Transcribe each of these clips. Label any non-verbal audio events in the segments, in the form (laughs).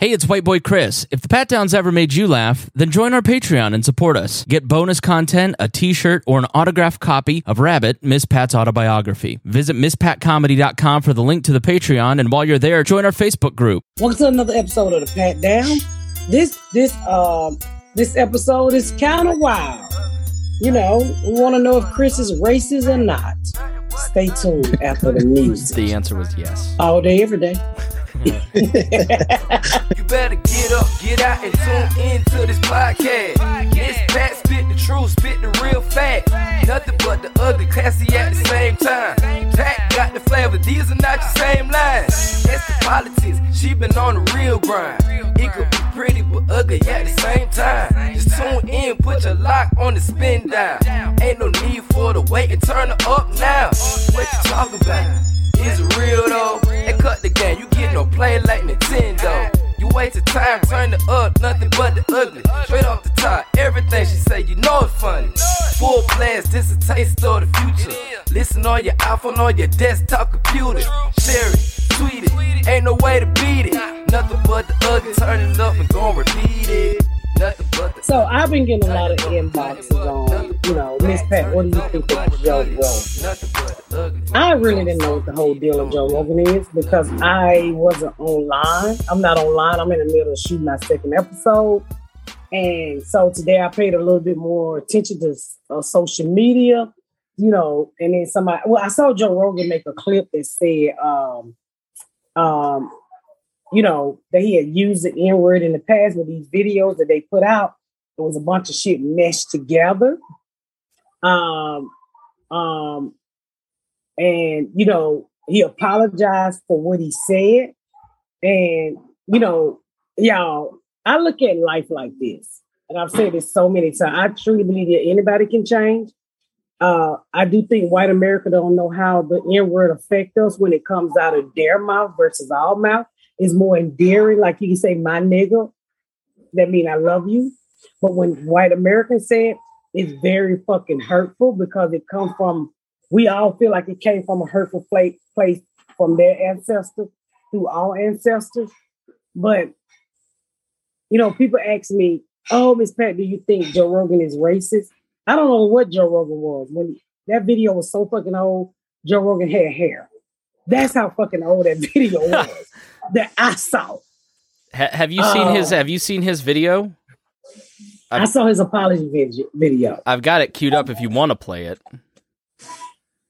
Hey, it's White Boy Chris. If the Pat Downs ever made you laugh, then join our Patreon and support us. Get bonus content, a t shirt, or an autographed copy of Rabbit, Miss Pat's autobiography. Visit MissPatComedy.com for the link to the Patreon, and while you're there, join our Facebook group. Welcome to another episode of the Pat Down. This this um this episode is kind of wild. You know, we want to know if Chris is racist or not. Stay tuned after the (laughs) music. The answer was yes. All day, every day. (laughs) You better get up, get out, and tune in to this podcast. This Pat spit the truth, spit the real fact. Nothing but the ugly, classy at the same time. Pat got the flavor, these are not your same lines. That's the politics, she been on the real grind. It could be pretty but ugly at the same time. Just tune in, put your lock on the spin down. Ain't no need for the wait and turn it up now. What you talking about? Is real though? And cut the game, you get no play like Nintendo. You waste wasted time, turn it up, nothing but the ugly. Straight off the top, everything she say, you know it's funny. Full blast, this a taste of the future. Listen on your iPhone, on your desktop computer. Share it, tweet it, ain't no way to beat it. Nothing but the ugly, turn it up and gon' repeat it. Nothing but the So I've been getting a lot of inboxes on, you know, Miss Pat, what do you think of Joe Rogan? Nothing but the ugly. I really didn't know what the whole deal of Joe Rogan is because I wasn't online. I'm not online. I'm in the middle of shooting my second episode. And so today I paid a little bit more attention to uh, social media, you know, and then somebody, well, I saw Joe Rogan make a clip that said, um, um, you know, that he had used the N word in the past with these videos that they put out. It was a bunch of shit meshed together. Um, um, and you know he apologized for what he said and you know y'all i look at life like this and i've said this so many times i truly believe that anybody can change uh, i do think white america don't know how the n-word affect us when it comes out of their mouth versus our mouth is more endearing like you can say my nigga that mean i love you but when white americans say it it's very fucking hurtful because it comes from we all feel like it came from a hurtful place, place from their ancestors through our ancestors. But you know, people ask me, "Oh, Miss Pat, do you think Joe Rogan is racist?" I don't know what Joe Rogan was when that video was so fucking old. Joe Rogan had hair. That's how fucking old that (laughs) video was that I saw. Ha- have you seen his? Oh. Have you seen his video? I saw his apology video. I've got it queued up if you want to play it.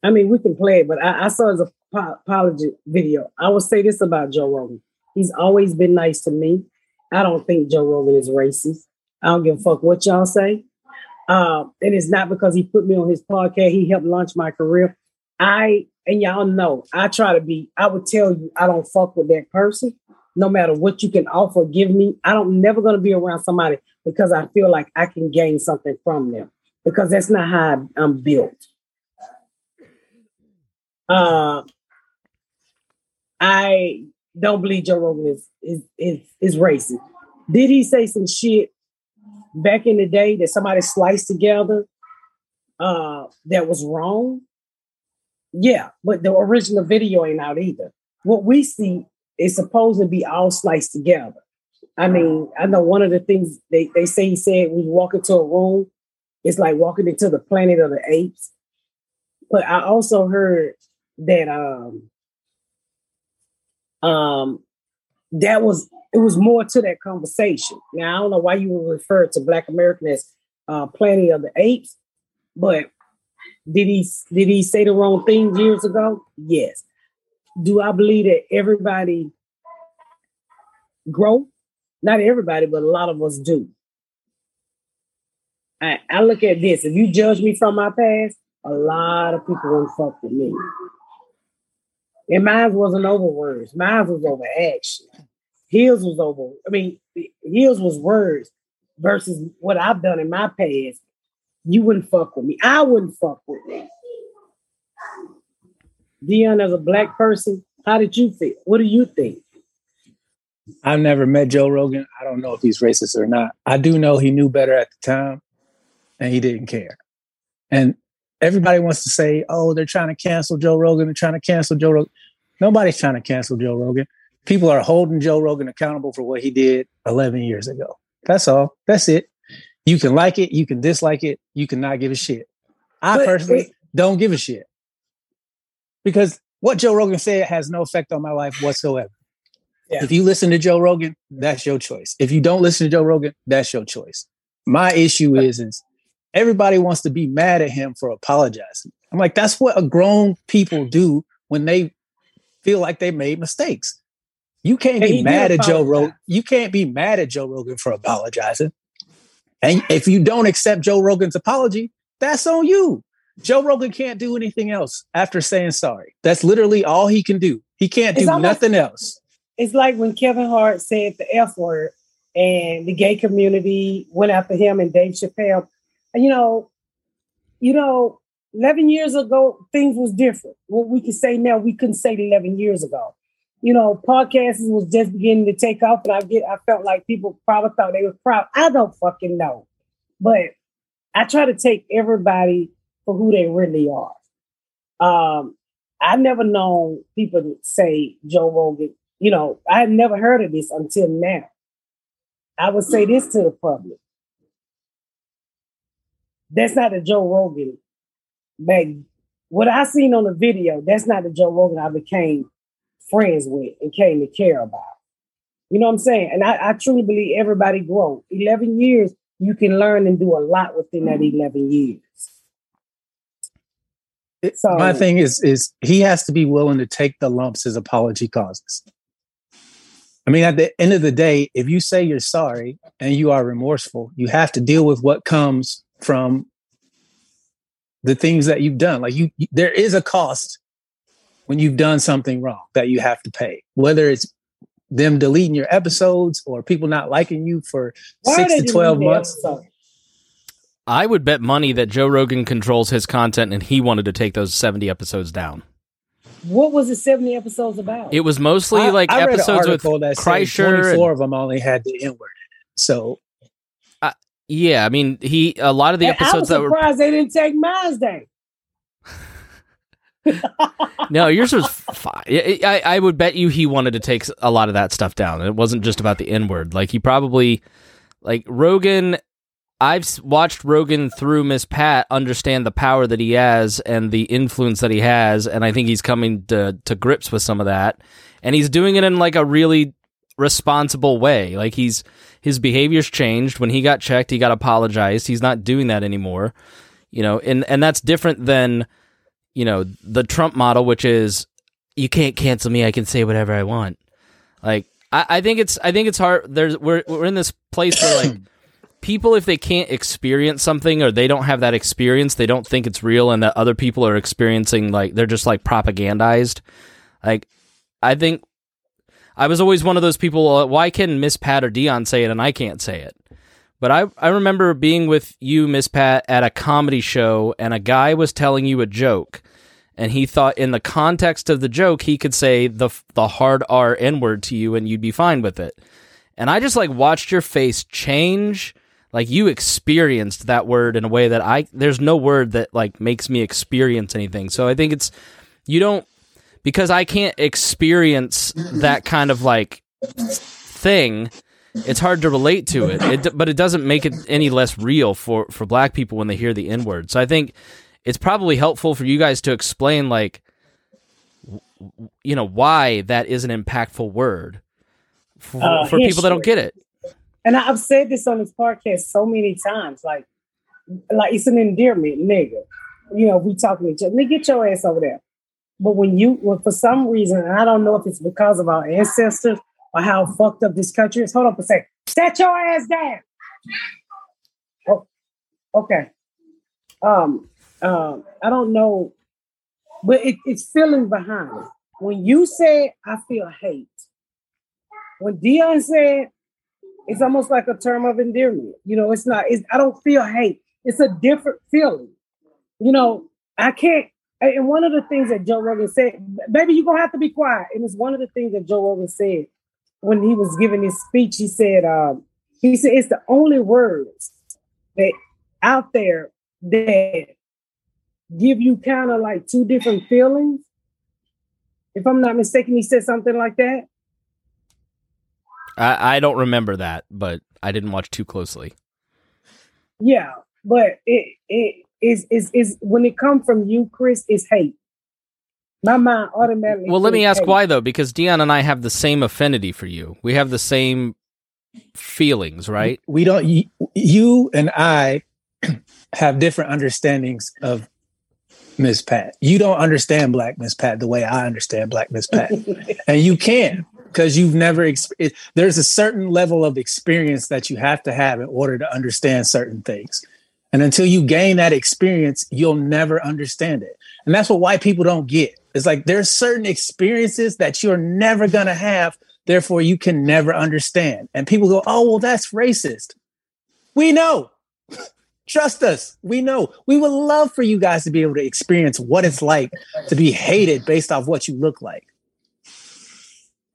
I mean, we can play it, but I, I saw his apology video. I will say this about Joe Rogan. He's always been nice to me. I don't think Joe Rogan is racist. I don't give a fuck what y'all say. Um, and it's not because he put me on his podcast. He helped launch my career. I and y'all know I try to be. I would tell you I don't fuck with that person, no matter what you can offer, give me. I don't never gonna be around somebody because I feel like I can gain something from them because that's not how I'm built. Uh, I don't believe Joe Rogan is is is, is racist. Did he say some shit back in the day that somebody sliced together uh, that was wrong? Yeah, but the original video ain't out either. What we see is supposed to be all sliced together. I mean, I know one of the things they, they say he said when you walk into a room, it's like walking into the planet of the apes. But I also heard that um um that was it was more to that conversation. Now I don't know why you would refer to Black American as uh Planet of the Apes, but did he did he say the wrong thing years ago? Yes. Do I believe that everybody grow? Not everybody, but a lot of us do. I, I look at this. If you judge me from my past, a lot of people won't fuck with me. And mine wasn't over words. Mine was over action. His was over. I mean, his was words versus what I've done in my past. You wouldn't fuck with me. I wouldn't fuck with me. Dion, as a black person, how did you feel? What do you think? I've never met Joe Rogan. I don't know if he's racist or not. I do know he knew better at the time and he didn't care. And everybody wants to say, oh, they're trying to cancel Joe Rogan. They're trying to cancel Joe Rogan. Nobody's trying to cancel Joe Rogan. people are holding Joe Rogan accountable for what he did 11 years ago. That's all. That's it. You can like it, you can dislike it, you cannot give a shit. I But personally don't give a shit because what Joe Rogan said has no effect on my life whatsoever. Yeah. If you listen to Joe Rogan, that's your choice. If you don't listen to Joe Rogan, that's your choice. My issue is, is everybody wants to be mad at him for apologizing. I'm like, that's what a grown people do when they feel like they made mistakes. You can't And be mad at Joe. Rogan. You can't be mad at Joe Rogan for apologizing. And if you don't accept Joe Rogan's apology, that's on you. Joe Rogan can't do anything else after saying sorry. That's literally all he can do. He can't do almost- nothing else. It's like when Kevin Hart said the F word and the gay community went after him and Dave Chappelle. And you know, you know, 11 years ago, things was different. What we can say now, we couldn't say 11 years ago. You know, podcasts was just beginning to take off, and I get, I felt like people probably thought they were proud. I don't fucking know, but I try to take everybody for who they really are. Um, I've never known people say Joe Rogan. You know, I had never heard of this until now. I would say this to the public. That's not the Joe Rogan back. What I seen on the video, that's not the Joe Rogan I became friends with and came to care about. You know what I'm saying? And I, I truly believe everybody grows. 11 years, you can learn and do a lot within that 11 years. It- So- my thing is is he has to be willing to take the lumps his apology causes. I mean, at the end of the day, if you say you're sorry and you are remorseful, you have to deal with what comes from the things that you've done. Like you- there is a cost when you've done something wrong that you have to pay, whether it's them deleting your episodes or people not liking you for Why six to 12 months. I would bet money that Joe Rogan controls his content and he wanted to take those 70 episodes down. What was the 70 episodes about? It was mostly I- like I episodes with article that said Kreischer. and- 24 of them only had the N word in it. So yeah, I mean, he a lot of the And I was episodes that were surprised they didn't take Mines Day. No, yours was fine. I, I would bet you he wanted to take a lot of that stuff down. It wasn't just about the N word. Like he probably like Rogan. I've watched Rogan through Miss Pat understand the power that he has and the influence that he has, and I think he's coming to to grips with some of that, and he's doing it in like a really responsible way. Like he's his behavior's changed. When he got checked, he got apologized. He's not doing that anymore. You know, and and that's different than you know the Trump model, which is you can't cancel me. I can say whatever I want. Like I, I think it's I think it's hard. There's we're we're in this place where like (clears throat) people if they can't experience something or they don't have that experience, they don't think it's real, and that other people are experiencing like they're just like propagandized. Like I think I was always one of those people. Uh, why can Miss Pat or Dion say it and I can't say it? But I I remember being with you, Miss Pat, at a comedy show, and a guy was telling you a joke, and he thought in the context of the joke he could say the the hard R N word to you and you'd be fine with it. And I just like watched your face change. Like you experienced that word in a way that I there's no word that like makes me experience anything. So I think it's you don't because I can't experience that kind of like thing. It's hard to relate to it. it, but it doesn't make it any less real for for black people when they hear the N word. So I think it's probably helpful for you guys to explain like you know why that is an impactful word for, Uh, for people that don't get it. And I've said this on this podcast so many times, like, like it's an endearment, nigga. You know, we talking to each other, nigga, get your ass over there. But when you, well, for some reason, and I don't know if it's because of our ancestors or how fucked up this country is. Hold up a second. Set your ass down. Oh, okay. Um, um, I don't know, but it, it's feeling behind. When you say I feel hate. When Dion said, it's almost like a term of endearment. You know, it's not, it's, I don't feel hate. It's a different feeling. You know, I can't, and one of the things that Joe Rogan said, baby, you're gonna have to be quiet. And it's one of the things that Joe Rogan said when he was giving his speech. He said, um, he said, it's the only words that out there that give you kind of like two different feelings. If I'm not mistaken, he said something like that. I, I don't remember that, but I didn't watch too closely. Yeah, but it it is is is when it comes from you, Chris, is hate. My mind automatically. Well, let me ask why though, because Dion and I have the same affinity for you. We have the same feelings, right? We don't. You, you and I (clears throat) have different understandings of Miss Pat. You don't understand Black Miss Pat the way I understand Black Miss Pat, (laughs) and you can because you've never. Exp- it, there's a certain level of experience that you have to have in order to understand certain things, and until you gain that experience, you'll never understand it. And that's what white people don't get. It's like there's certain experiences that you're never gonna have, therefore you can never understand. And people go, "Oh, well, that's racist." We know. (laughs) Trust us. We know. We would love for you guys to be able to experience what it's like to be hated based off what you look like.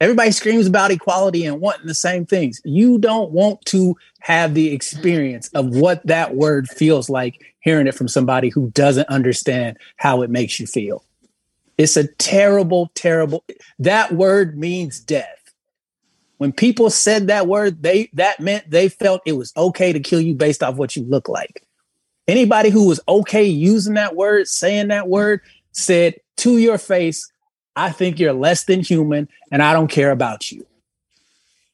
Everybody screams about equality and wanting the same things. You don't want to have the experience of what that word feels like hearing it from somebody who doesn't understand how it makes you feel. It's a terrible, terrible. That word means death. When people said that word, they that meant they felt it was okay to kill you based off what you look like. Anybody who was okay using that word, saying that word, said to your face, I think you're less than human and I don't care about you.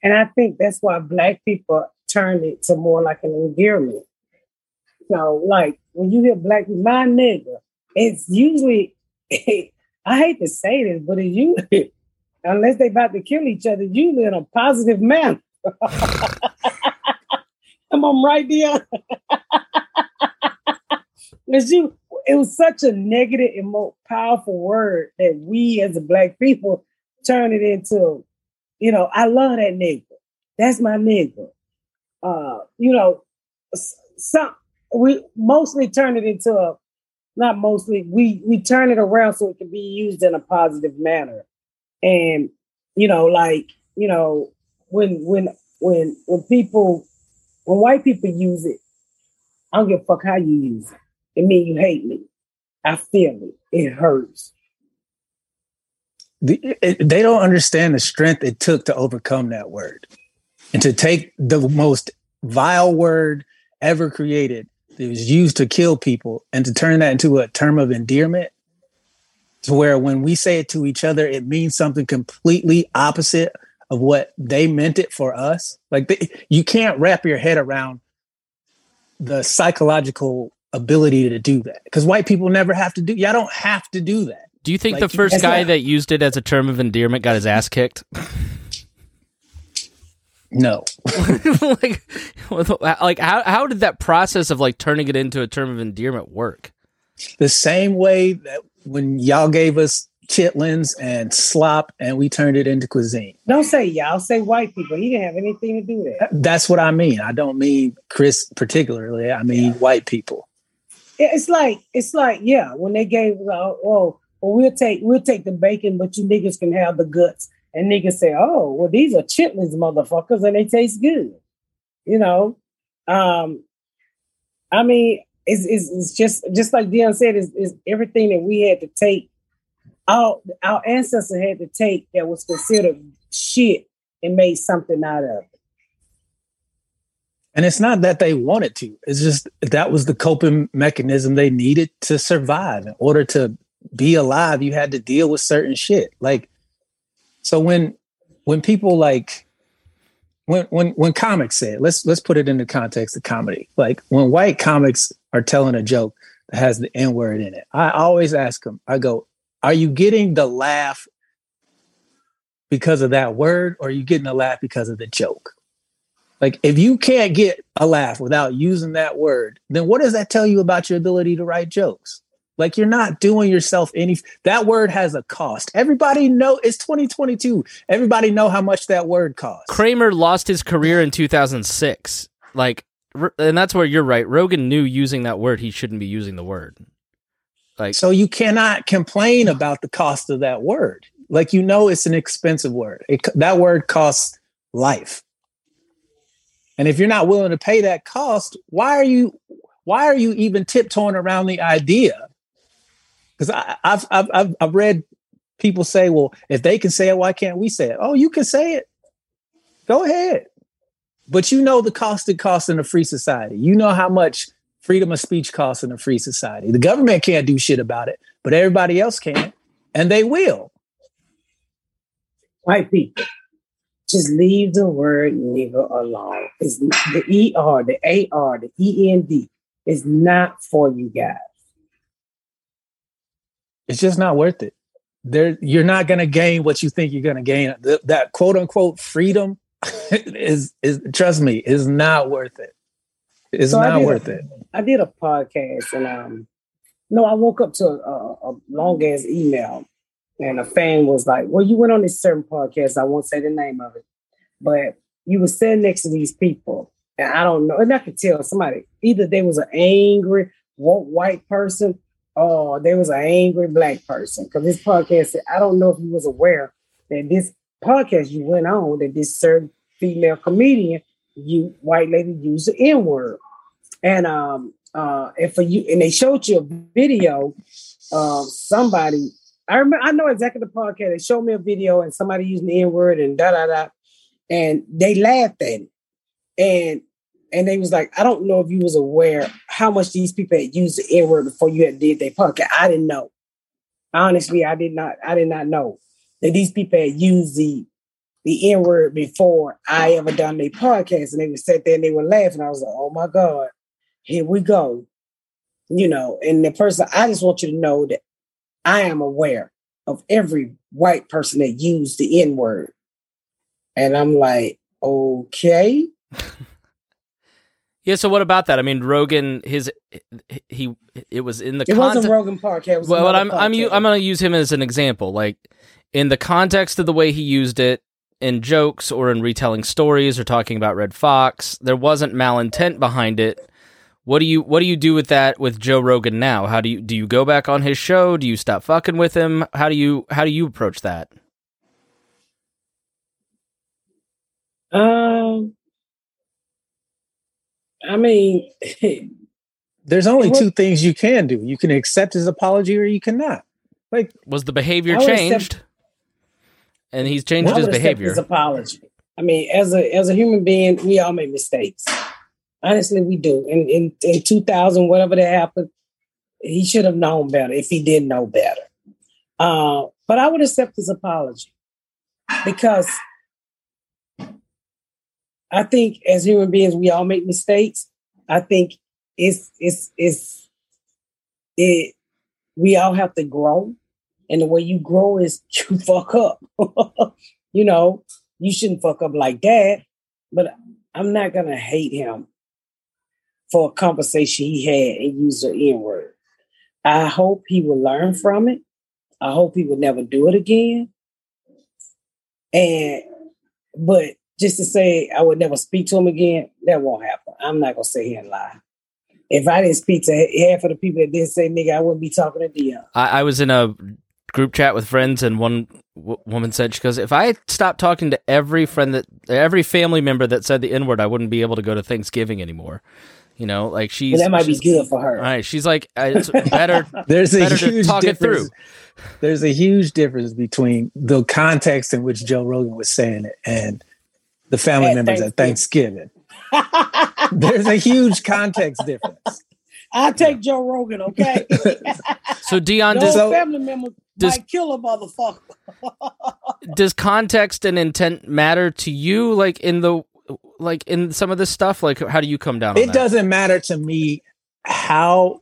And I think that's why black people turned it to more like an endearment. You know, like when you hear black my nigga, it's usually (laughs) I hate to say this, but it's (laughs) usually unless they about to kill each other, usually in a positive manner. (laughs) Am I right, Dion? (laughs) Because you, it was such a negative and more powerful word that we as a black people turn it into, you know, I love that nigga. That's my nigga. Uh, you know, some we mostly turn it into a not mostly, we we turn it around so it can be used in a positive manner. And, you know, like, you know, when when when when people when white people use it, I don't give a fuck how you use it. It means you hate me. I feel it. It hurts. The, it, they don't understand the strength it took to overcome that word and to take the most vile word ever created that was used to kill people and to turn that into a term of endearment to where when we say it to each other, it means something completely opposite of what they meant it for us. Like they, you can't wrap your head around the psychological ability to do that because white people never have to do. Y'all don't have to do that. Do you think Like, the first guy not- that used it as a term of endearment got his ass kicked? (laughs) No, (laughs) like, like how how did that process of like turning it into a term of endearment work? the same way that when y'all gave us chitlins and slop and we turned it into cuisine. Don't say y'all, say white people. He didn't have anything to do with that. That's what I mean. I don't mean Chris particularly. I mean white people. It's like it's like yeah, when they gave uh, oh well we'll take we'll take the bacon, but you niggas can have the guts. And niggas say, oh well, these are chitlins, motherfuckers, and they taste good. You know, um, I mean, it's, it's, it's just just like Dion said, is everything that we had to take. Our our ancestors had to take that was considered shit and made something out of it. And it's not that they wanted to. It's just that was the coping mechanism they needed to survive. In order to be alive, you had to deal with certain shit. Like so when when people like when when when comics say it, let's let's put it in the context of comedy. Like when white comics are telling a joke that has the N word in it, I always ask them, I go, are you getting the laugh because of that word, or are you getting a laugh because of the joke? Like if you can't get a laugh without using that word, then what does that tell you about your ability to write jokes? Like you're not doing yourself any that word has a cost. Everybody know it's 2022. Everybody know how much that word costs. Kramer lost his career in 2006. Like, and that's where you're right. Rogan knew using that word, he shouldn't be using the word. Like, So you cannot complain about the cost of that word. Like you know it's an expensive word. It, that word costs life. And if you're not willing to pay that cost, why are you why are you even tiptoeing around the idea? Because I've, I've I've I've read people say, well, if they can say it, why can't we say it? Oh, you can say it. Go ahead. But you know the cost it costs in a free society. You know how much freedom of speech costs in a free society. The government can't do shit about it, but everybody else can, and they will. White people, just leave the word nigger alone. It's the ER, the AR, the END is not for you guys. It's just not worth it. There, you're not going to gain what you think you're going to gain. That quote unquote freedom (laughs) is is trust me is not worth it. It's so not worth a, it. I did a podcast and um, no, I woke up to a, a long ass email and a fan was like, "Well, you went on this certain podcast. I won't say the name of it, but you were sitting next to these people, and I don't know, and I could tell somebody either they was an angry woke white person or there was an angry black person because this podcast. I don't know if you was aware that this podcast you went on that this certain female comedian, you white lady used the N word, and um uh and for you and they showed you a video of somebody. I remember I know exactly the podcast. They showed me a video and somebody using the N word and da da da, and they laughed at it, and and they was like, I don't know if you was aware how much these people had used the N word before you had did their podcast. I didn't know. Honestly, I did not. I did not know that these people had used the the N word before I ever done their podcast, and they would sit there and they were laughing. I was like, oh my god, here we go, you know. And the person, I just want you to know that I am aware of every white person that used the N word, and I'm like, okay. (laughs) Yeah. So what about that? I mean, Rogan, his he it was in the. It context, wasn't Rogan podcast. well, I'm I'm I'm going to use him as an example. Like in the context of the way he used it in jokes or in retelling stories or talking about Redd Foxx, there wasn't malintent behind it. What do you what do you do with that with Joe Rogan now? How do you do you go back on his show? Do you stop fucking with him? How do you how do you approach that? Um I mean, (laughs) there's only two things you can do. You can accept his apology or you cannot. Like, was the behavior changed? Accept, and he's changed his behavior. His apology. I mean, as a as a human being, we all make mistakes. Honestly, we do. In in, in 2000, whatever that happened, he should have known better if he didn't know better. Uh, but I would accept his apology because I think as human beings, we all make mistakes. I think it's it's it's it. We all have to grow, and the way you grow is (laughs) you fuck up. (laughs) you know, you shouldn't fuck up like that. But I'm not gonna hate him for a conversation he had and use the N word. I hope he will learn from it. I hope he will never do it again. And but just to say I would never speak to him again, that won't happen. I'm not gonna sit here and lie. If I didn't speak to half of the people that didn't say nigga, I wouldn't be talking to Dion. I, I was in a group chat with friends, and one w- woman said, "She goes, if I stopped talking to every friend that, every family member that said the N word, I wouldn't be able to go to Thanksgiving anymore." You know, like she's well, that might be good for her. Right? She's like, uh, it's better. (laughs) There's better a huge talk difference. it through. There's a huge difference between the context in which Joe Rogan was saying it and the family at members Thanksgiving. at Thanksgiving. (laughs) There's a huge context difference. I take Joe Rogan, okay? (laughs) so Dion, does family member does, might kill a motherfucker. (laughs) does context and intent matter to you? Like in the like in some of this stuff, like how do you come down? It that? doesn't matter to me how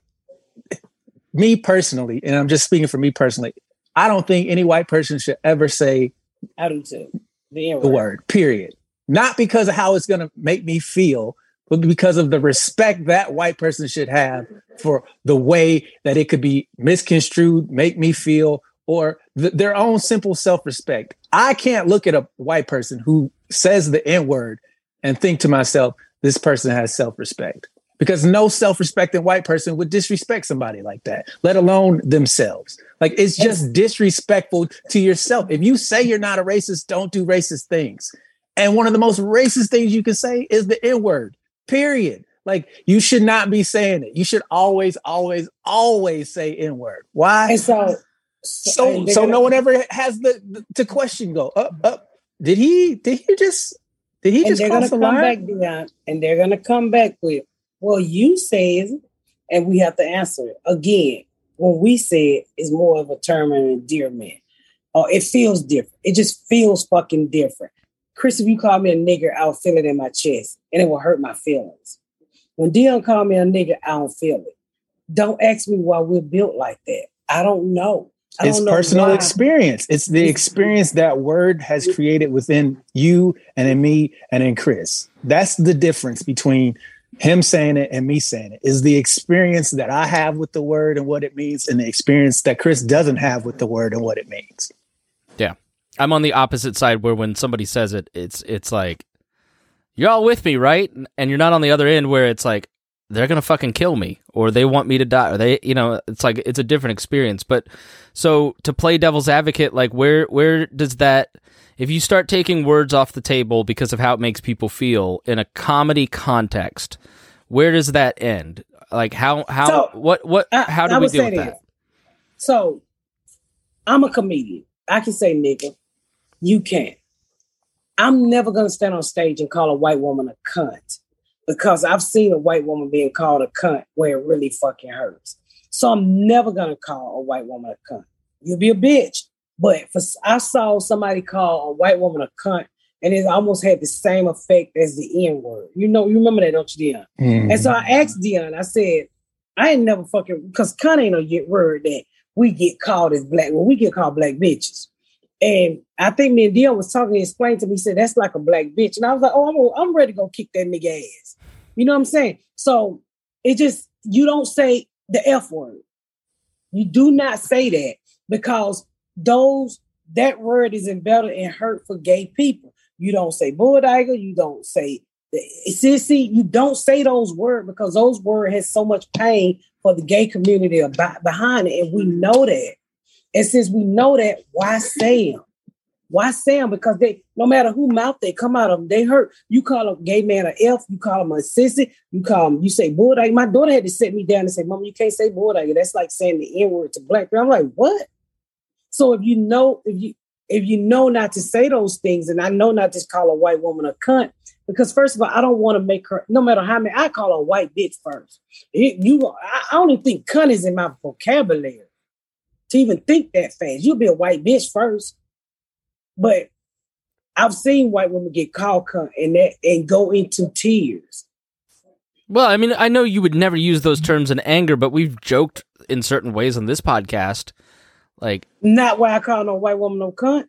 me personally, and I'm just speaking for me personally. I don't think any white person should ever say I do too. The, the word. Period not because of how it's going to make me feel, but because of the respect that white person should have for the way that it could be misconstrued, make me feel, or th- their own simple self respect. I can't look at a white person who says the N word and think to myself, this person has self respect. Because no self respecting white person would disrespect somebody like that, let alone themselves. Like it's just disrespectful to yourself. If you say you're not a racist, don't do racist things. And one of the most racist things you can say is the N word, period. Like you should not be saying it. You should always, always, always say N word. Why? And so, so, so no one ever has the, the to question go up, up. Did he? Did he just Did he just they're gonna come liar? back, Dion, and they're gonna come back with, well, you said, it, and we have to answer it again. When we say it is more of a term of endearment, or it feels different. It just feels fucking different. Chris, if you call me a nigger, I'll feel it in my chest, and it will hurt my feelings. When Dion called me a nigger, I don't feel it. Don't ask me why we're built like that. I don't know. I It's don't know personal why. experience. It's the experience that word has created within you and in me and in Chris. That's the difference between him saying it and me saying it. Is the experience that I have with the word and what it means, and the experience that Chris doesn't have with the word and what it means. I'm on the opposite side where when somebody says it, it's it's like you're all with me, right? And you're not on the other end where it's like they're gonna fucking kill me or they want me to die or they you know it's like it's a different experience. But so to play devil's advocate, like where where does that if you start taking words off the table because of how it makes people feel in a comedy context, where does that end? Like how how So, what what how do I we deal with that? So I'm a comedian. I can say nigga. You can't. I'm never gonna stand on stage and call a white woman a cunt because I've seen a white woman being called a cunt where it really fucking hurts. So I'm never gonna call a white woman a cunt. You'll be a bitch. But for, I saw somebody call a white woman a cunt, and it almost had the same effect as the N word. You know, you remember that, don't you, Dion? And so I mm-hmm. asked Dion, I said, I ain't never fucking because cunt ain't a word that we get called as black. Well, we get called black bitches. And I think me and Dion was talking, he explained to me, he said, that's like a black bitch. And I was like, oh, I'm, I'm ready to go kick that nigga ass. You know what I'm saying? So it just, you don't say the F word. You do not say that because those, that word is embedded hurt for gay people. You don't say bulldogger, you don't say sissy, you don't say those words because those words has so much pain for the gay community behind it, and we know that. And since we know that, why say them? Why say them? Because they, no matter who mouth they come out of, they hurt. You call a gay man a F, you call him a sissy, you call him, you say bulldog. My daughter had to sit me down and say, Mama, you can't say bulldog. That's like saying the N word to black people. I'm like, what? So if you know, if you if you know not to say those things, and I know not to call a white woman a cunt, because first of all, I don't want to make her. No matter how many, I call her a white bitch first. It- you, I, I don't even think cunt is in my vocabulary to even think that fast. You'll be a white bitch first, but I've seen white women get called cunt and that and go into tears. Well, I mean, I know you would never use those terms in anger, but we've joked in certain ways on this podcast. Like, Not why I call no white woman no cunt.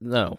no.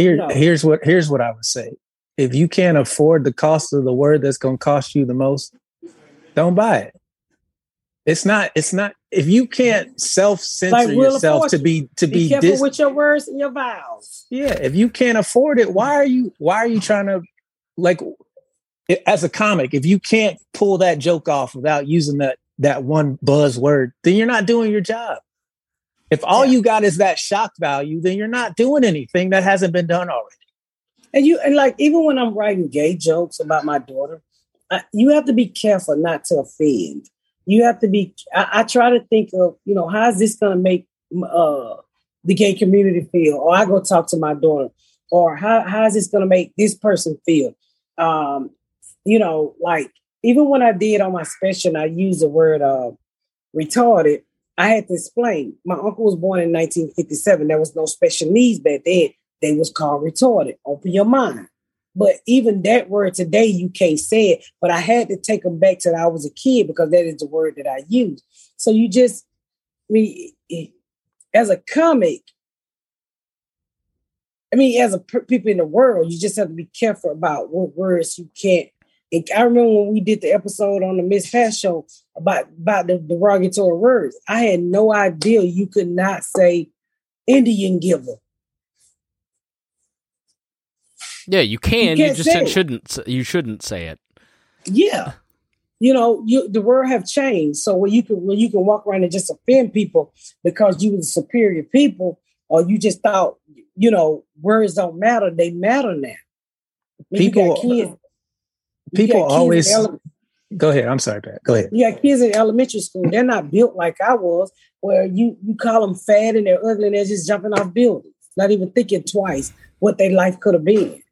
Here, No. here's what here's what I would say. If you can't afford the cost of the word that's going to cost you the most, don't buy it. It's not. It's not. If you can't self censor Like yourself to be to Be, be, careful dis- with your words and your vows. yeah. If you can't afford it, why are you why are you trying to like as a comic? If you can't pull that joke off without using that that one buzzword, then you're not doing your job. If all Yeah. you got is that shock value, then you're not doing anything that hasn't been done already. And you and like even when I'm writing gay jokes about my daughter, I, you have to be careful not to offend. You have to be. I, I try to think of you know how is this going to make uh, the gay community feel, or I go talk to my daughter, or how how is this going to make this person feel? Um, you know, like even when I did on my special, I used the word uh, retarded. I had to explain. My uncle was born in 1957. There was no special needs back then. They was called retarded. Open your mind. But even that word today, you can't say it. But I had to take them back to I was a kid because that is the word that I use. So you just, I mean, eh, eh, as a comic, I mean, as a people in the world, you just have to be careful about what words you can't. And I remember when we did the episode on the Miss Pat show about about the derogatory words. I had no idea you could not say Indian giver. Yeah, you can. You, can't just say shouldn't. You shouldn't say it. Yeah. You know, you the world have changed. So when you can when you can walk around and just offend people because you were the superior people, or you just thought, you know, words don't matter, they matter now. When you got People- kids- you people got kids in always- ele- Go ahead. I'm sorry, Pat. Go ahead. you got kids in elementary school, they're not built like I was, where you you call them fat and they're ugly and they're just jumping off buildings, not even thinking twice what their life could have been.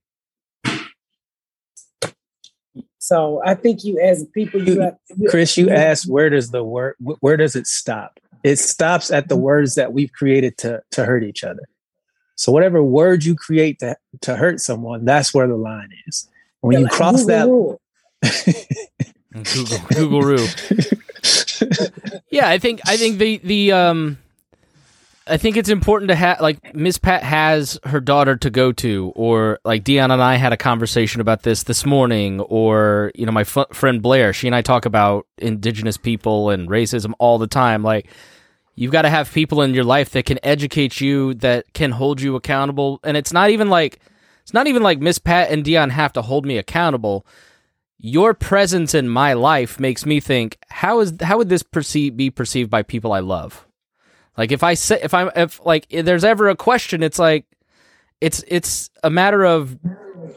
So I think you as people, you, You- have, you Chris, you you- asked where does the word where does it stop? It stops at the mm-hmm. words that we've created to to hurt each other. So whatever word you create to to hurt someone, that's where the line is. When you like cross Google that. (laughs) Google Google Roo. yeah, I think I think the the um I think it's important to have like Miss Pat has her daughter to go to, or like Dion and I had a conversation about this this morning, or you know my f- friend Blair, she and I talk about Indigenous people and racism all the time. Like you've got to have people in your life that can educate you, that can hold you accountable, and it's not even like it's not even like Miss Pat and Dion have to hold me accountable your presence in my life makes me think how is how would this perceive be perceived by people I love? Like if I say if I'm if like if there's ever a question, it's like it's it's a matter of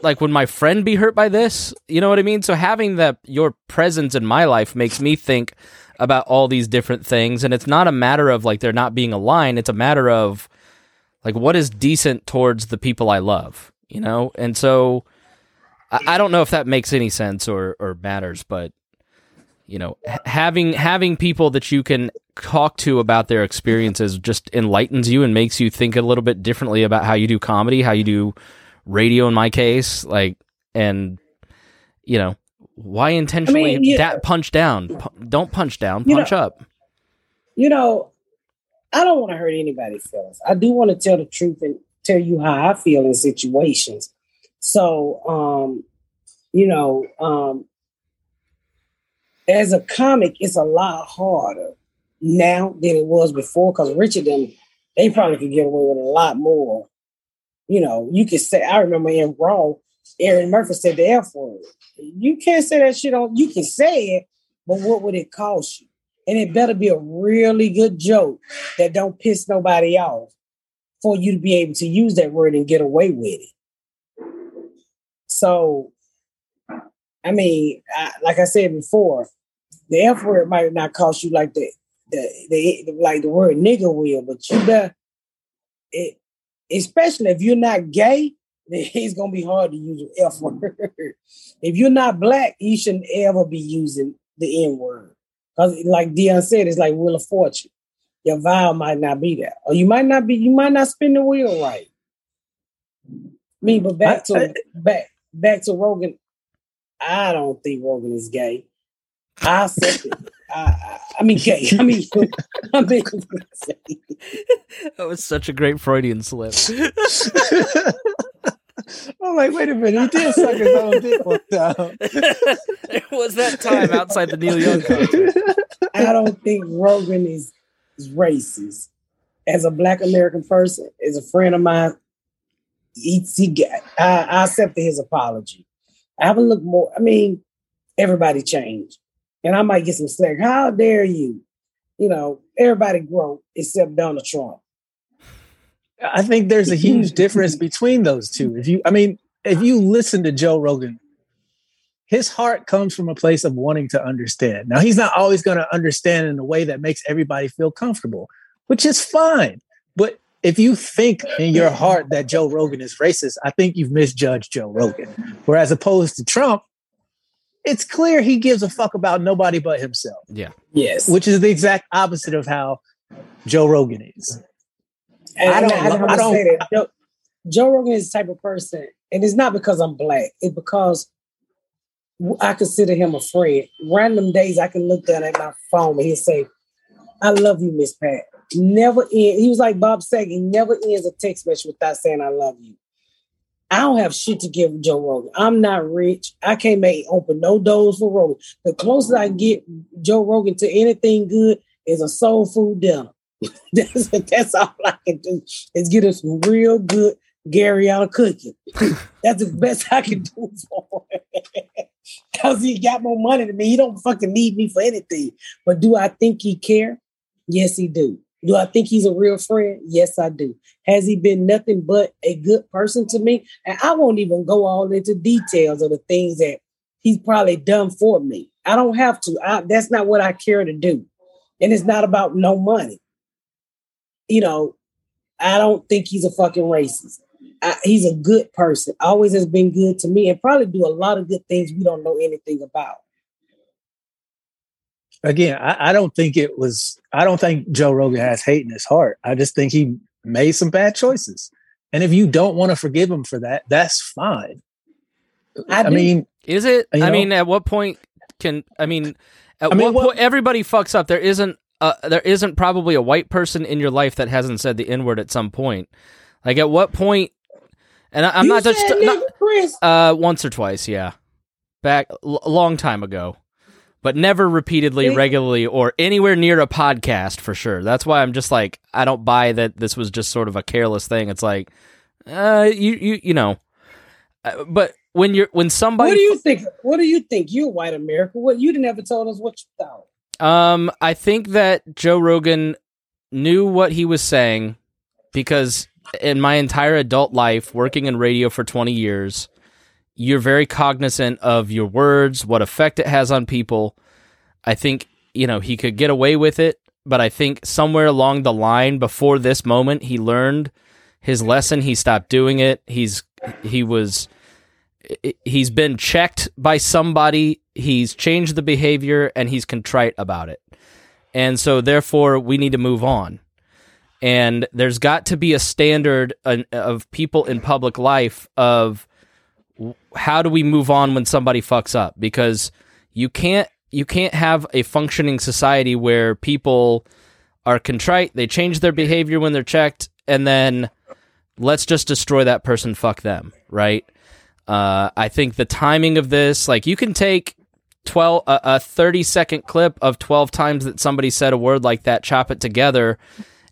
like would my friend be hurt by this? You know what I mean? So having that your presence in my life makes me think about all these different things and it's not a matter of like there not being a line, it's a matter of like what is decent towards the people I love, you know? And so I, I don't know if that makes any sense or or matters, but you know, having having people that you can talk to about their experiences just enlightens you and makes you think a little bit differently about how you do comedy, how you do radio in my case, like and you know, why intentionally you- da- punch down? Pu- don't punch down, You know- punch up. you know, I don't want to hurt anybody's feelings. I do want to tell the truth and tell you how I feel in situations. So, um, you know, um, as a comic, it's a lot harder now than it was before because Richard and they probably could get away with a lot more. You know, you could say, I remember in Raw, Eddie Murphy said the F word. You can't say that shit on, you can say it, but what would it cost you? And it better be a really good joke that don't piss nobody off for you to be able to use that word and get away with it. So, I mean, I, like I said before, the F word might not cost you like the the, the like the word nigger will, but you better it, especially if you're not gay, (laughs) it's gonna be hard to use the F word. (laughs) if you're not black, you shouldn't ever be using the N word. Because like Dion said, it's like Wheel of Fortune. Your vow might not be there. Or you might not be, you might not spin the wheel right. Me, but back to I- back back to Rogan. I don't think Rogan is gay. I accept it. I, I, I mean gay. I mean (laughs) (laughs) I mean (laughs) That was such a great Freudian slip. I'm like, wait a minute, he did suck his own dick one time. it was that time outside the Neil Young concert. I don't think Rogan is, is racist. As a black American person, as a friend of mine, he, he got, I, I accepted his apology. I haven't looked more. I mean, everybody changed, and I might get some slack. How dare you? You know, everybody grow except Donald Trump. I think there's a huge (laughs) difference between those two. If you, I mean, if you listen to Joe Rogan, his heart comes from a place of wanting to understand. Now, he's not always going to understand in a way that makes everybody feel comfortable, which is fine. But if you think in your heart that Joe Rogan is racist, I think you've misjudged Joe Rogan. Whereas opposed to Trump, it's clear he gives a fuck about nobody but himself, Yeah. Yes, which is the exact opposite of how Joe Rogan is. And I don't- I, I don't- say that. Joe, Joe Rogan is the type of person, and it's not because I'm black. It's because I consider him a friend. Random days I can look down at my phone and he'll say, "I love you, Miss Pat." Never end. He was like Bob Saget. He never ends a text message without saying, "I love you." I don't have shit to give Joe Rogan. I'm not rich. I can't make open no doors for Rogan. The closest I get Joe Rogan to anything good is a soul food dinner. (laughs) that's, that's all I can do is get us some real good Gary out of cooking. (laughs) That's the best I can do for him. (laughs) Cause he got more money than me. He don't fucking need me for anything. But do I think he care? Yes, he do. Do I think he's a real friend? Yes, I do. Has he been nothing but a good person to me? And I won't even go all into details of the things that he's probably done for me. I don't have to. I, that's not what I care to do. And it's not about no money. You know, I don't think he's a fucking racist. I, he's a good person. Always has been good to me, and probably do a lot of good things we don't know anything about. Again, I, I don't think it was. I don't think Joe Rogan has hate in his heart. I just think he made some bad choices. And if you don't want to forgive him for that, that's fine. I I, mean, Is it? You I know? mean, at what point can I mean? At I mean, what, what- point everybody fucks up? There isn't. Uh, there isn't probably a white person in your life that hasn't said the n word at some point. Like at what point? And I, I'm You not just not, Chris. uh once or twice, yeah, back l- a long time ago, but never repeatedly, See? regularly, or anywhere near a podcast for sure. That's why I'm just like I don't buy that this was just sort of a careless thing. It's like, uh, you you you know, uh, but when you're when somebody What do you think? What do you think? You're white America. What you never told us what you thought. Um, I think that Joe Rogan knew what he was saying because in my entire adult life, working in radio for 20 years, you're very cognizant of your words, what effect it has on people. I think, you know, he could get away with it, but I think somewhere along the line before this moment, he learned his lesson. He stopped doing it. He's, he was, he's been checked by somebody he's changed the behavior and he's contrite about it and so therefore we need to move on and there's got to be a standard uh, of people in public life of how do we move on when somebody fucks up? Because you can't you can't have a functioning society where people are contrite they change their behavior when they're checked and then let's just destroy that person fuck them right? Uh, I think the timing of this, like you can take 12 a, a 30 second clip of 12 times that somebody said a word like that, chop it together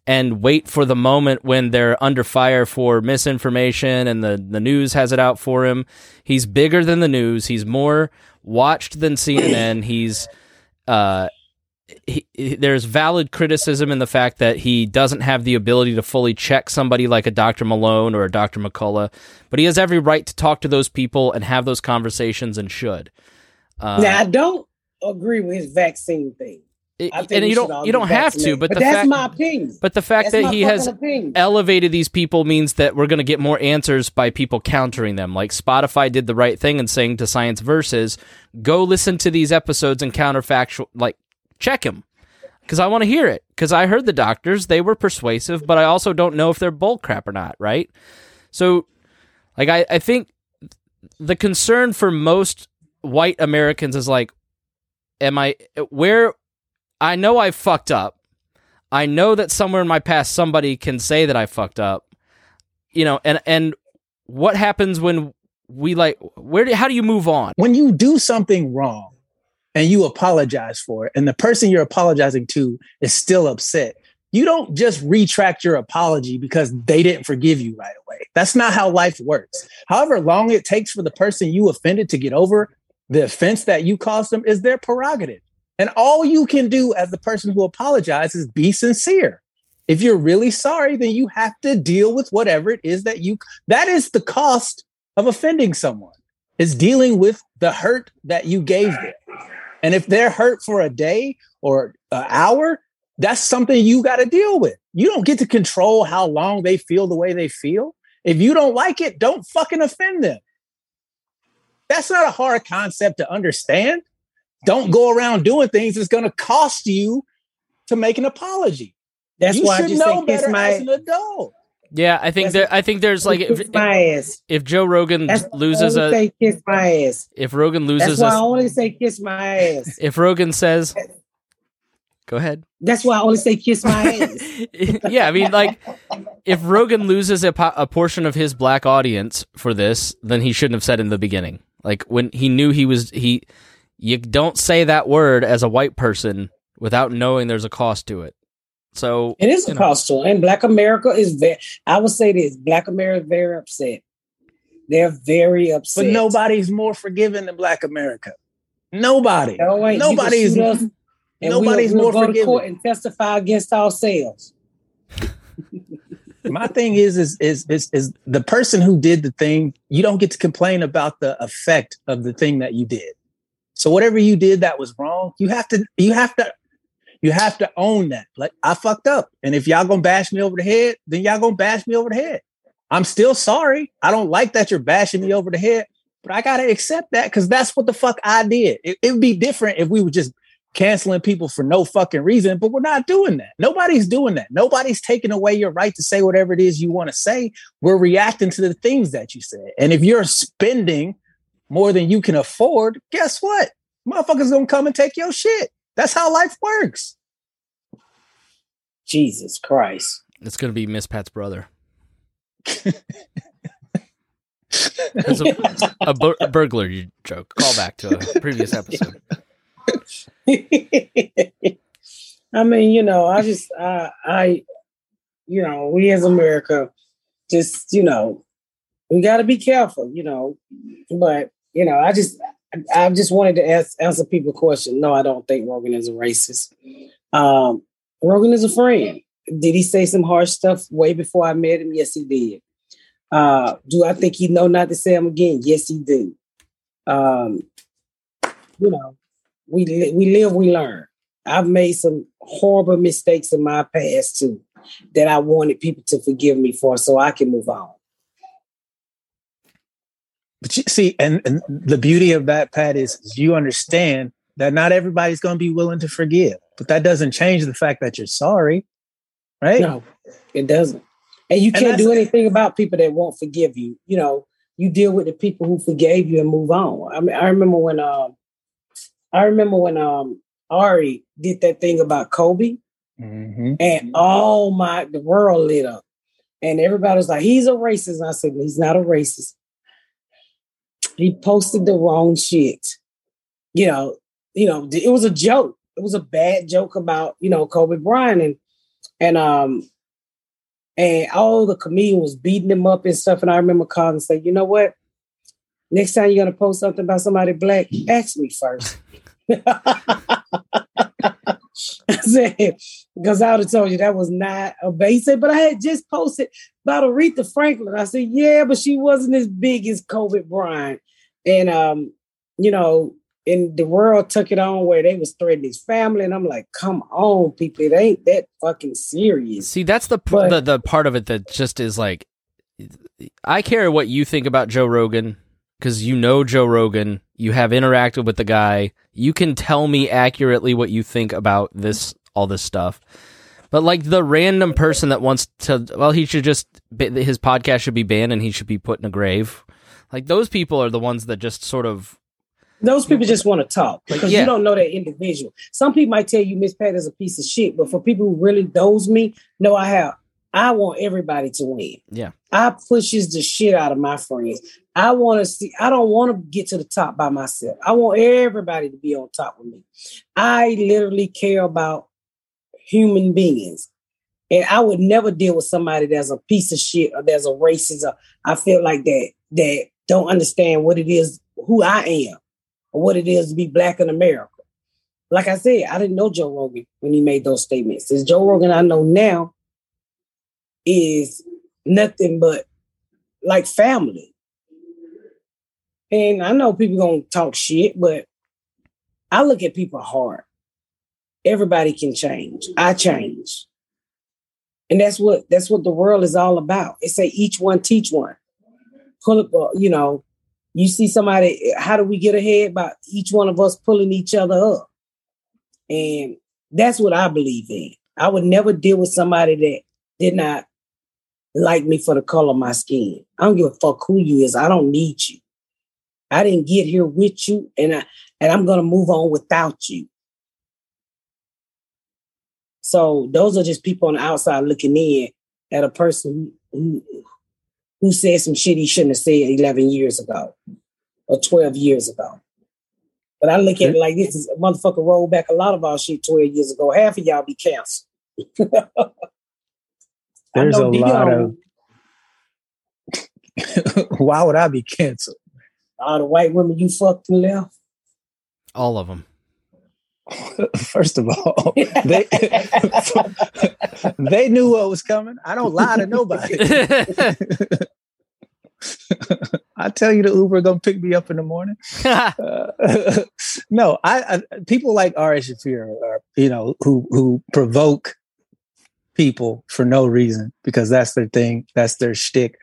and wait for the moment when they're under fire for misinformation and the, the news has it out for him. He's bigger than the news. He's more watched than CNN. (clears throat) He's uh he, he- there's valid criticism in the fact that he doesn't have the ability to fully check somebody like a Dr. Malone or a Dr. McCullough, but he has every right to talk to those people and have those conversations and should. Uh, now I don't agree with his vaccine thing. It- I think and you don't you don't have to, vaccinated. but, the that's fact my opinion. but the fact That's that he has opinion. elevated these people means that we're going to get more answers by people countering them. Like Spotify did the right thing and saying to Science Versus, "Go listen to these episodes and counterfactual, like check them." Because I want to hear it. Because I heard the doctors; they were persuasive, but I also don't know if they're bull crap or not. Right? So, like, I, I think the concern for most white Americans is like, am I where? I know I fucked up. I know that somewhere in my past somebody can say that I fucked up. You know, and and what happens when we like where do, how do you move on? when you do something wrong and you apologize for it, and the person you're apologizing to is still upset, you don't just retract your apology because they didn't forgive you right away. That's not how life works. However long it takes for the person you offended to get over the offense that you caused them is their prerogative. And all you can do as the person who apologizes is be sincere. If you're really sorry, then you have to deal with whatever it is that you that is the cost of offending someone is dealing with the hurt that you gave them. And if they're hurt for a day or an hour, that's something you got to deal with. You don't get to control how long they feel the way they feel. If you don't like it, don't fucking offend them. That's not a hard concept to understand. Don't go around doing things that's going to cost you to make an apology. That's you why I should just know better my as an adult. Yeah, I think That's- there I think there's like if kiss my ass. if Joe Rogan That's why loses I only a say kiss my ass. if Rogan That's loses why I a only say kiss my ass. (laughs) if Rogan says Go ahead. That's why I only say kiss my (laughs) ass. yeah, I mean, like, if Rogan loses a, po- a portion of his black audience for this, then he shouldn't have said in the beginning. Like when he knew he was he, you don't say that word as a white person without knowing there's a cost to it. So It is a you know, cost to 'em. and Black America is very. I would say this: Black America is very upset. They're very upset. But nobody's more forgiving than Black America. Nobody. No, wait, you nobody's us, and nobody's we'll, more we'll go to court and testify against ourselves. My thing is, is is is is the person who did the thing. You don't get to complain about the effect of the thing that you did. So whatever you did that was wrong, you have to you have to you have to own that. Like I fucked up, and if y'all gonna bash me over the head, then y'all gonna bash me over the head. I'm still sorry. I don't like that you're bashing me over the head, but I gotta accept that because that's what the fuck I did. It would be different if we were just canceling people for no fucking reason, but we're not doing that. Nobody's doing that. Nobody's taking away your right to say whatever it is you want to say. We're reacting to the things that you said. And if you're spending more than you can afford, guess what? Motherfuckers gonna come and take your shit. That's how life works. Jesus Christ! it's going to be Miss Pat's brother. It's a, (laughs) a, bur- a burglar joke. Call back to a previous episode. (laughs) I mean, you know, I just, I, I, you know, we as America, just, you know, we got to be careful, you know. But you know, I just, I just wanted to ask, answer people question. No, I don't think Rogan is a racist. Um, Rogan is a friend. Did he say some harsh stuff way before I met him? Yes, he did. Uh, do I think he know not to say them again? Yes, he do. Um, you know, we li- we live, we learn. I've made some horrible mistakes in my past too that I wanted people to forgive me for, so I can move on. But you see, and, and the beauty of that, Pat, is, is you understand that not everybody's gonna be willing to forgive. But that doesn't change the fact that you're sorry. Right? No, it doesn't. And you can't do anything about people that won't forgive you. You know, you deal with the people who forgave you and move on. I mean, I remember when um I remember when um Ari did that thing about Kobe Mhm. and all my the world lit up. And everybody was like, he's a racist. And I said, he's not a racist. He posted the wrong shit. You know, you know, it was a joke. It was a bad joke about, you know, Kobe Bryant and and um and all the comedian was beating him up and stuff. And I remember calling and say, you know what? Next time you're gonna post something about somebody black, ask me first. (laughs) (laughs) I said, because I would have told you that was not a said, but I had just posted about Aretha Franklin. I said, yeah, but she wasn't as big as Kobe Bryant. And um, you know, and the world took it on where they was threatening his family. And I'm like, come on, people, it ain't that fucking serious. See, that's the, But- the the part of it that just is like, I care what you think about Joe Rogan because you know Joe Rogan. You have interacted with the guy. You can tell me accurately what you think about this, all this stuff. But like the random person that wants to, well, he should just his podcast should be banned and he should be put in a grave. Like those people are the ones that just sort of Those people just want to talk Like, because yeah. you don't know that individual. Some people might tell you Miss Pat is a piece of shit, but for people who really knows me, know I have. I want everybody to win. Yeah. I pushes the shit out of my friends. I want to see. I don't want to get to the top by myself. I want everybody to be on top with me. I literally care about human beings, and I would never deal with somebody that's a piece of shit or that's a racist. Or I feel like that that don't understand what it is, who I am or what it is to be black in America. Like I said, I didn't know Joe Rogan when he made those statements. This Joe Rogan I know now is nothing but like family. And I know people gonna talk shit, but I look at people hard. Everybody can change. I change. And that's what that's what the world is all about. It say each one teach one. Pull up, uh, you know, you see somebody, how do we get ahead? By each one of us pulling each other up. And that's what I believe in. I would never deal with somebody that did not like me for the color of my skin. I don't give a fuck who you is. I don't need you. I didn't get here with you, and I and I'm gonna move on without you. So those are just people on the outside looking in at a person who, who said some shit he shouldn't have said 11 years ago or 12 years ago. But I look at it like this is a motherfucker roll back a lot of our shit 12 years ago. Half of y'all be canceled. (laughs) There's a know lot of. (laughs) Why would I be canceled? all the white women you fucked and left. All of them. (laughs) First of all, they (laughs) they knew what was coming. I don't lie to nobody. I tell you, the Uber gonna pick me up in the morning. Uh, no, I, I people like Ari Shaffir are you know who who provoke people for no reason because that's their thing, that's their shtick.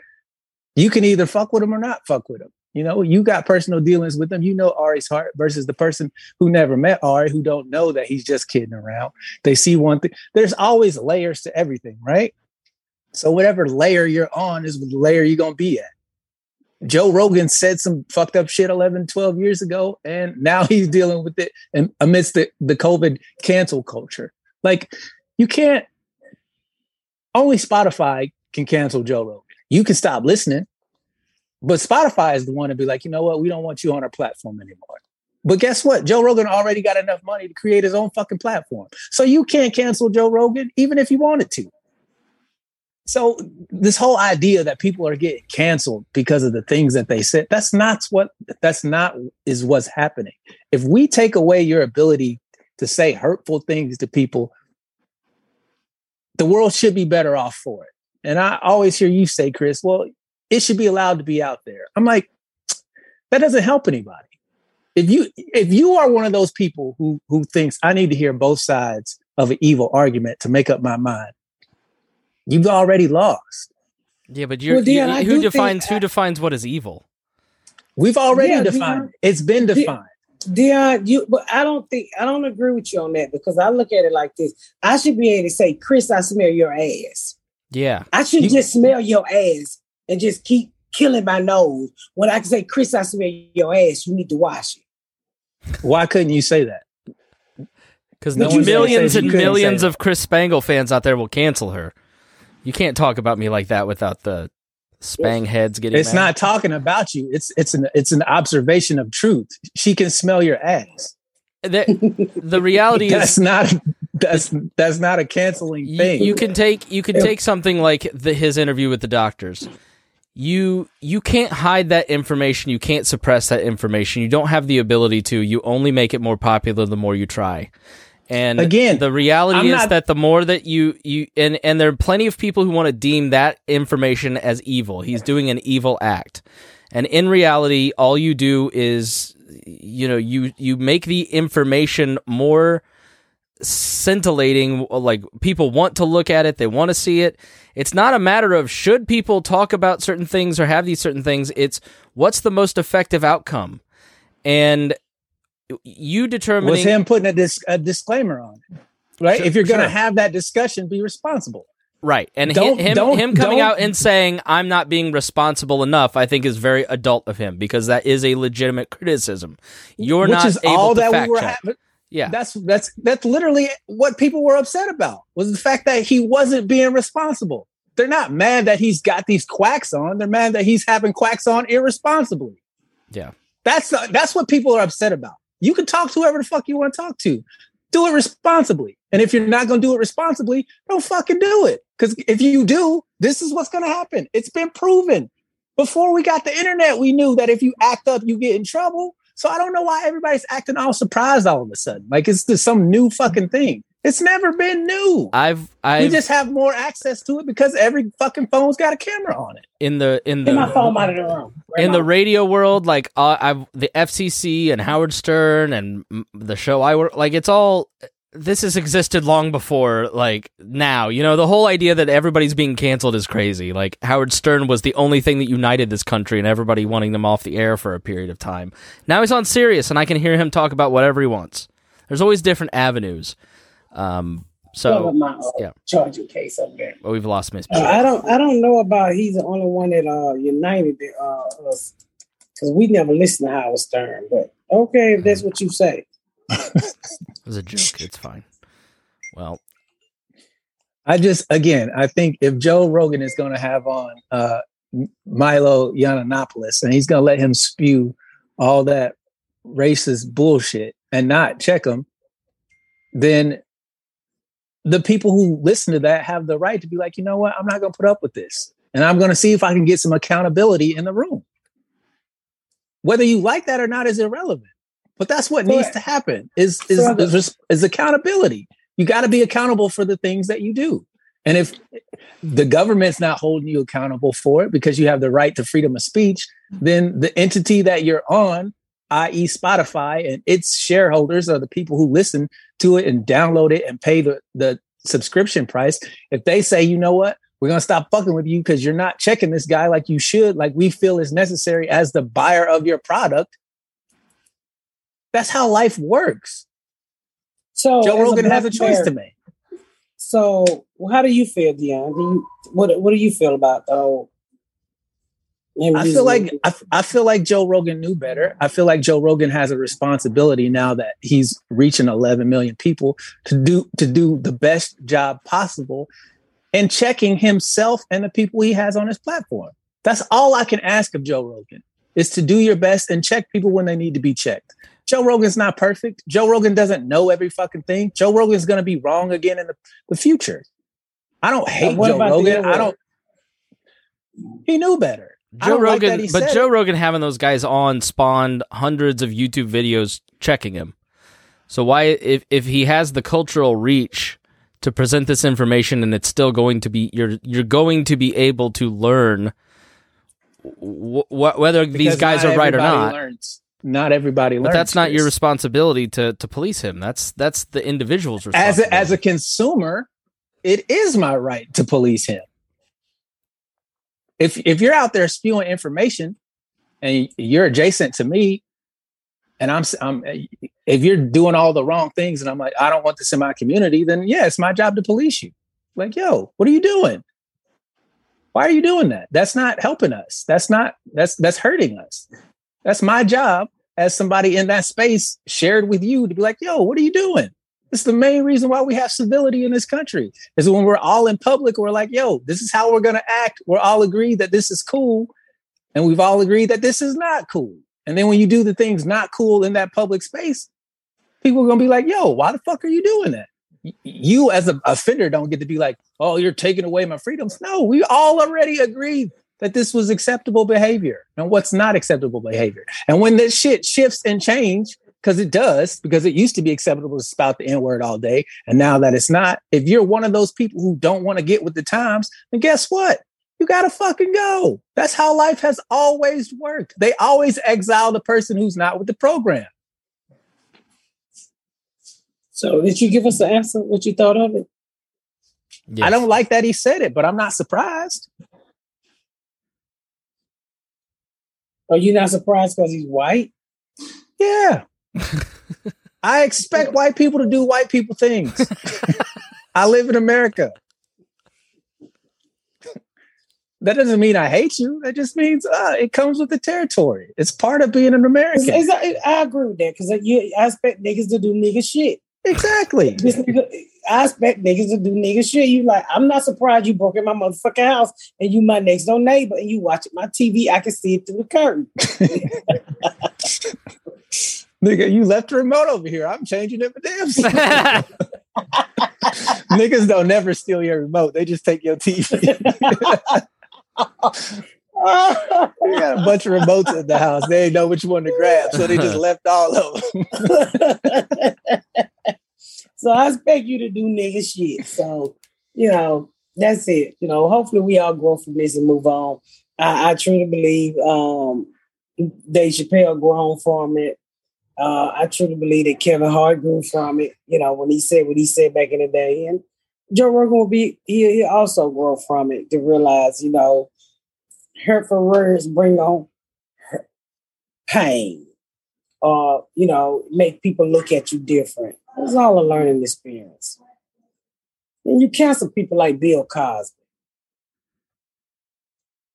You can either fuck with them or not fuck with them. You know, you got personal dealings with them. You know Ari's heart versus the person who never met Ari, who don't know that he's just kidding around. They see one thing. There's always layers to everything, right? So whatever layer you're on is the layer you're gonna be at. Joe Rogan said some fucked up shit 11, 12 years ago, and now (laughs) he's dealing with it and amidst the, the COVID cancel culture. Like, you can't, only Spotify can cancel Joe Rogan. You can stop listening, but Spotify is the one to be like, you know what, we don't want you on our platform anymore. But guess what? Joe Rogan already got enough money to create his own fucking platform. So you can't cancel Joe Rogan, even if you wanted to. So this whole idea that people are getting canceled because of the things that they said, that's not what that's not is what's happening. If we take away your ability to say hurtful things to people, the world should be better off for it. And I always hear you say, Chris, well, it should be allowed to be out there. I'm like, (tsk) that doesn't help anybody. If you if you are one of those people who who thinks I need to hear both sides of an evil argument to make up my mind, you've already lost. Yeah, but you're, Well, Dion, you- who defines who defines what is evil? We've already Yeah, defined Dion. it. It's been defined. Dion, you but I don't think I don't agree with you on that because I look at it like this. I should be able to say, Chris, I smell your ass. Yeah. I should You- just smell your ass and just keep killing my nose. When I can say, Chris, I smell your ass, you need to wash it. Why couldn't you say that? Because But you said- millions and you couldn't say millions of Chris Spangle fans out there will cancel her. You can't talk about me like that without the spang heads getting It's mad. not talking about you. It's it's an it's an observation of truth. She can smell your ass. The, (laughs) the reality That's is not that's that's not a canceling you, thing. you can take you can take something like the, his interview with the doctors. You you can't hide that information. You can't suppress that information. You don't have the ability to. You only make it more popular the more you try. And Again, the reality I'm is not- that the more that you you and and there are plenty of people who want to deem that information as evil. He's doing an evil act. And in reality, all you do is you know, you you make the information more scintillating. Like people want to look at it. They want to see it. It's not a matter of should people talk about certain things or have these certain things. It's what's the most effective outcome? And you determining was him putting a, dis- a disclaimer on it. Right? Sure, if you're going to sure. have that discussion, be responsible. right and Don't- him don't- him coming out and saying i'm not being responsible enough i think is very adult of him because that is a legitimate criticism you're not is able all to that fact we were check. having. yeah That's that's that's literally what people were upset about was the fact that he wasn't being responsible. They're not mad that he's got these quacks on. They're mad that he's having quacks on irresponsibly. yeah That's that's what people are upset about. You can talk to whoever the fuck you want to talk to. Do it responsibly. And if you're not going to do it responsibly, don't fucking do it. Because if you do, this is what's going to happen. It's been proven. Before we got the internet, we knew that if you act up, you get in trouble. So I don't know why everybody's acting all surprised all of a sudden. Like it's just some new fucking thing. It's never been new. i've we i've just have more access to it because every fucking phone's got a camera on it. in the in Get my the phone out of the room. in the radio world, like uh, I've the FCC and Howard Stern and the show I work, like it's all this has existed long before like now. You know, the whole idea that everybody's being canceled is crazy. Like Howard Stern was the only thing that united this country and everybody wanting them off the air for a period of time. Now he's on Sirius and I can hear him talk about whatever he wants. There's always different avenues. Um, so my uh, yeah. charging case up there. well, we've lost Miss. Uh, I don't I don't know about he's the only one that uh united the, uh us because we never listened to Howard Stern. But okay, if that's what you say. (laughs) It was a joke. It's fine. Well, I just again, I think if Joe Rogan is going to have on uh, Milo Yiannopoulos and he's going to let him spew all that racist bullshit and not check him, then the people who listen to that have the right to be like, you know what, I'm not going to put up with this, and I'm going to see if I can get some accountability in the room. Whether you like that or not is irrelevant, but that's what needs to happen. Is is is, is accountability. You got to be accountable for the things that you do. And if the government's not holding you accountable for it because you have the right to freedom of speech, then the entity that you're on, i.e., Spotify, and its shareholders are the people who listen to it and download it and pay the, the subscription price. If they say, you know what, we're going to stop fucking with you because you're not checking this guy like you should, like we feel is necessary as the buyer of your product, that's how life works. So Joe Rogan has a choice to make. So, how do you feel, Dion? Do you what What do you feel about the whole? I feel like I, I feel like Joe Rogan knew better. I feel like Joe Rogan has a responsibility now that he's reaching 11 million people to do to do the best job possible and checking himself and the people he has on his platform. That's all I can ask of Joe Rogan is to do your best and check people when they need to be checked. Joe Rogan's not perfect. Joe Rogan doesn't know every fucking thing. Joe Rogan's going to be wrong again in the, the future. I don't hate Joe Rogan. I don't. He knew better. Joe Rogan, like but Joe it. Rogan having those guys on spawned hundreds of YouTube videos checking him. So why, if if he has the cultural reach to present this information, and it's still going to be you're you're going to be able to learn wh- wh- whether because these guys are right or not. Learns not everybody learns. But that's not this. your responsibility to to police him. That's that's the individual's responsibility. As a, as a consumer, it is my right to police him. If if you're out there spewing information and you're adjacent to me, and I'm I'm eh, if you're doing all the wrong things, and I'm like I don't want this in my community, then yeah, it's my job to police you. Like yo, what are you doing? Why are you doing that? That's not helping us. That's not that's that's hurting us. That's my job as somebody in that space shared with you to be like, yo, what are you doing? It's the main reason why we have civility in this country is when we're all in public, we're like, yo, this is how we're going to act. We're all agreed that this is cool. And we've all agreed that this is not cool. And then when you do the things not cool in that public space, people are going to be like, yo, why the fuck are you doing that? You as an offender don't get to be like, oh, you're taking away my freedoms. No, we all already agreed that this was acceptable behavior and what's not acceptable behavior. And when this shit shifts and change, because it does, because it used to be acceptable to spout the N word all day. And now that it's not, if you're one of those people who don't want to get with the times, then guess what? You got to fucking go. That's how life has always worked. They always exile the person who's not with the program. So, did you give us the answer? What you thought of it? Yes. I don't like that he said it, but I'm not surprised. Are you not surprised because he's white? Yeah. (laughs) I expect white people to do white people things. (laughs) I live in America. That doesn't mean I hate you. That just means uh, it comes with the territory. It's part of being an American. It's, it's, I agree with that because I expect niggas to do nigga shit. Exactly. (laughs) I expect niggas to do nigga shit. You like, I'm not surprised you broke in my motherfucking house and you my next door neighbor and you watching my TV. I can see it through the curtain. Nigga, you left the remote over here. I'm changing it for damn. (laughs) Niggas don't never steal your remote. They just take your TV. we (laughs) got a bunch of remotes in the house. They didn't know which one to grab, so they just left all of them. (laughs) so I expect you to do nigga shit. So, you know, that's it. You know, hopefully we all grow from this and move on. I, I truly believe um Dave Chappelle grown from it. Uh, I truly believe that Kevin Hart grew from it, you know, when he said what he said back in the day. And Joe Rogan will be, he, he also grow from it to realize, you know, hurtful words bring on pain or, you know, make people look at you different. It's all a learning experience. And you cancel people like Bill Cosby.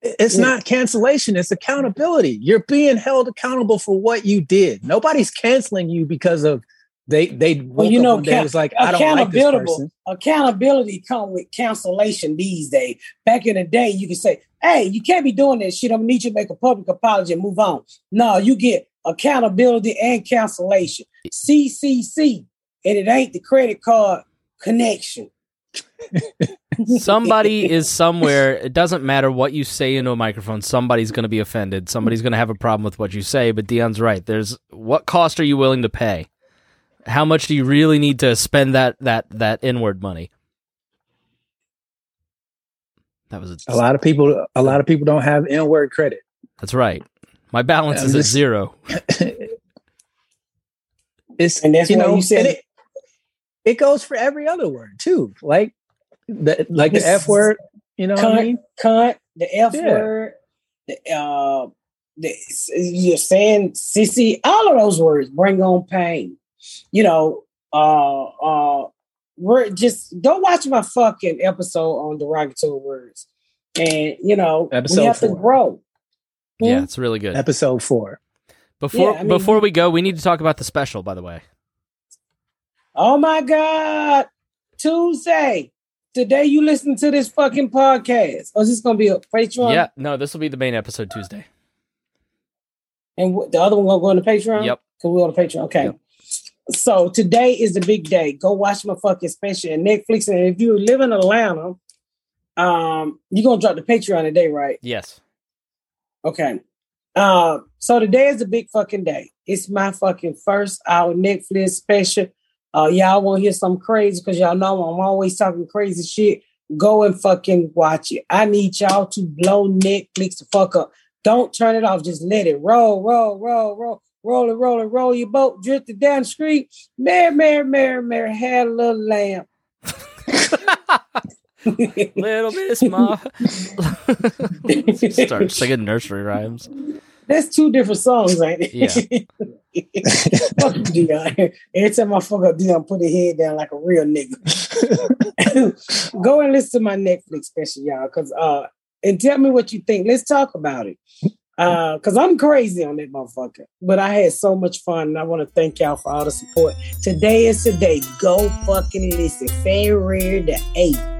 It's yeah. not cancellation, it's accountability. You're being held accountable for what you did. Nobody's canceling you because of they they well, you know ca- was like I don't like this person. Accountability come with cancellation these days. Back in the day, you could say, "Hey, you can't be doing this shit. I'm gonna need you to make a public apology and move on." No, you get accountability and cancellation. CCC, and it ain't the credit card connection. (laughs) Somebody (laughs) is somewhere. It doesn't matter what you say into a microphone. Somebody's going to be offended. Somebody's going to have a problem with what you say. But Dion's right. There's what cost are you willing to pay? How much do you really need to spend that that that inward money? That was a, A lot of people, a lot of people don't have N-word credit. That's right. My balance Yeah, is at zero. (laughs) It's And that's you why know you said- it, it goes for every other word too. Like the like the F word. You know what I cunt, mean? cunt, the F Yeah. word, the uh, the you're saying sissy, all of those words bring on pain. You know, uh, uh, we're just go watch my fucking episode on derogatory words, and you know, Episode we have to four. grow. Yeah, Hmm? it's really good. Episode four. Before Yeah, I mean- before we go, we need to talk about the special. By the way, Oh my God, Tuesday. Today you listen to this fucking podcast. Or is this gonna be a Patreon? yeah, no, this will be the main episode Tuesday. And wh- the other one gonna go on the Patreon? Yep. Cause we're on the Patreon. Okay. Yep. So today is the big day. Go watch my fucking special on Netflix. And if you live in Atlanta, um, you're gonna drop the Patreon today, right? Yes. Okay. Uh, so today is a big fucking day. It's my fucking first hour Netflix special. Uh, y'all want to hear something crazy because y'all know I'm always talking crazy shit. Go and fucking watch it. I need y'all to blow Netflix the fuck up. Don't turn it off. Just let it roll, roll, roll, roll, roll it, roll it, roll your boat, drifted down the street. Mary, Mary, Mary, Mary had a little lamb. (laughs) Little Miss (laughs) Ma. (laughs) Start singing nursery rhymes. That's two different songs, ain't it? Yeah. (laughs) fuck you, Dion. Every time I fuck up Dion, put his head down like a real nigga. (laughs) Go and listen to my Netflix special, y'all, because uh, and tell me what you think. Let's talk about it. Uh, cause I'm crazy on that motherfucker, but I had so much fun, and I want to thank y'all for all the support. Today is today. Go fucking listen. February the eighth.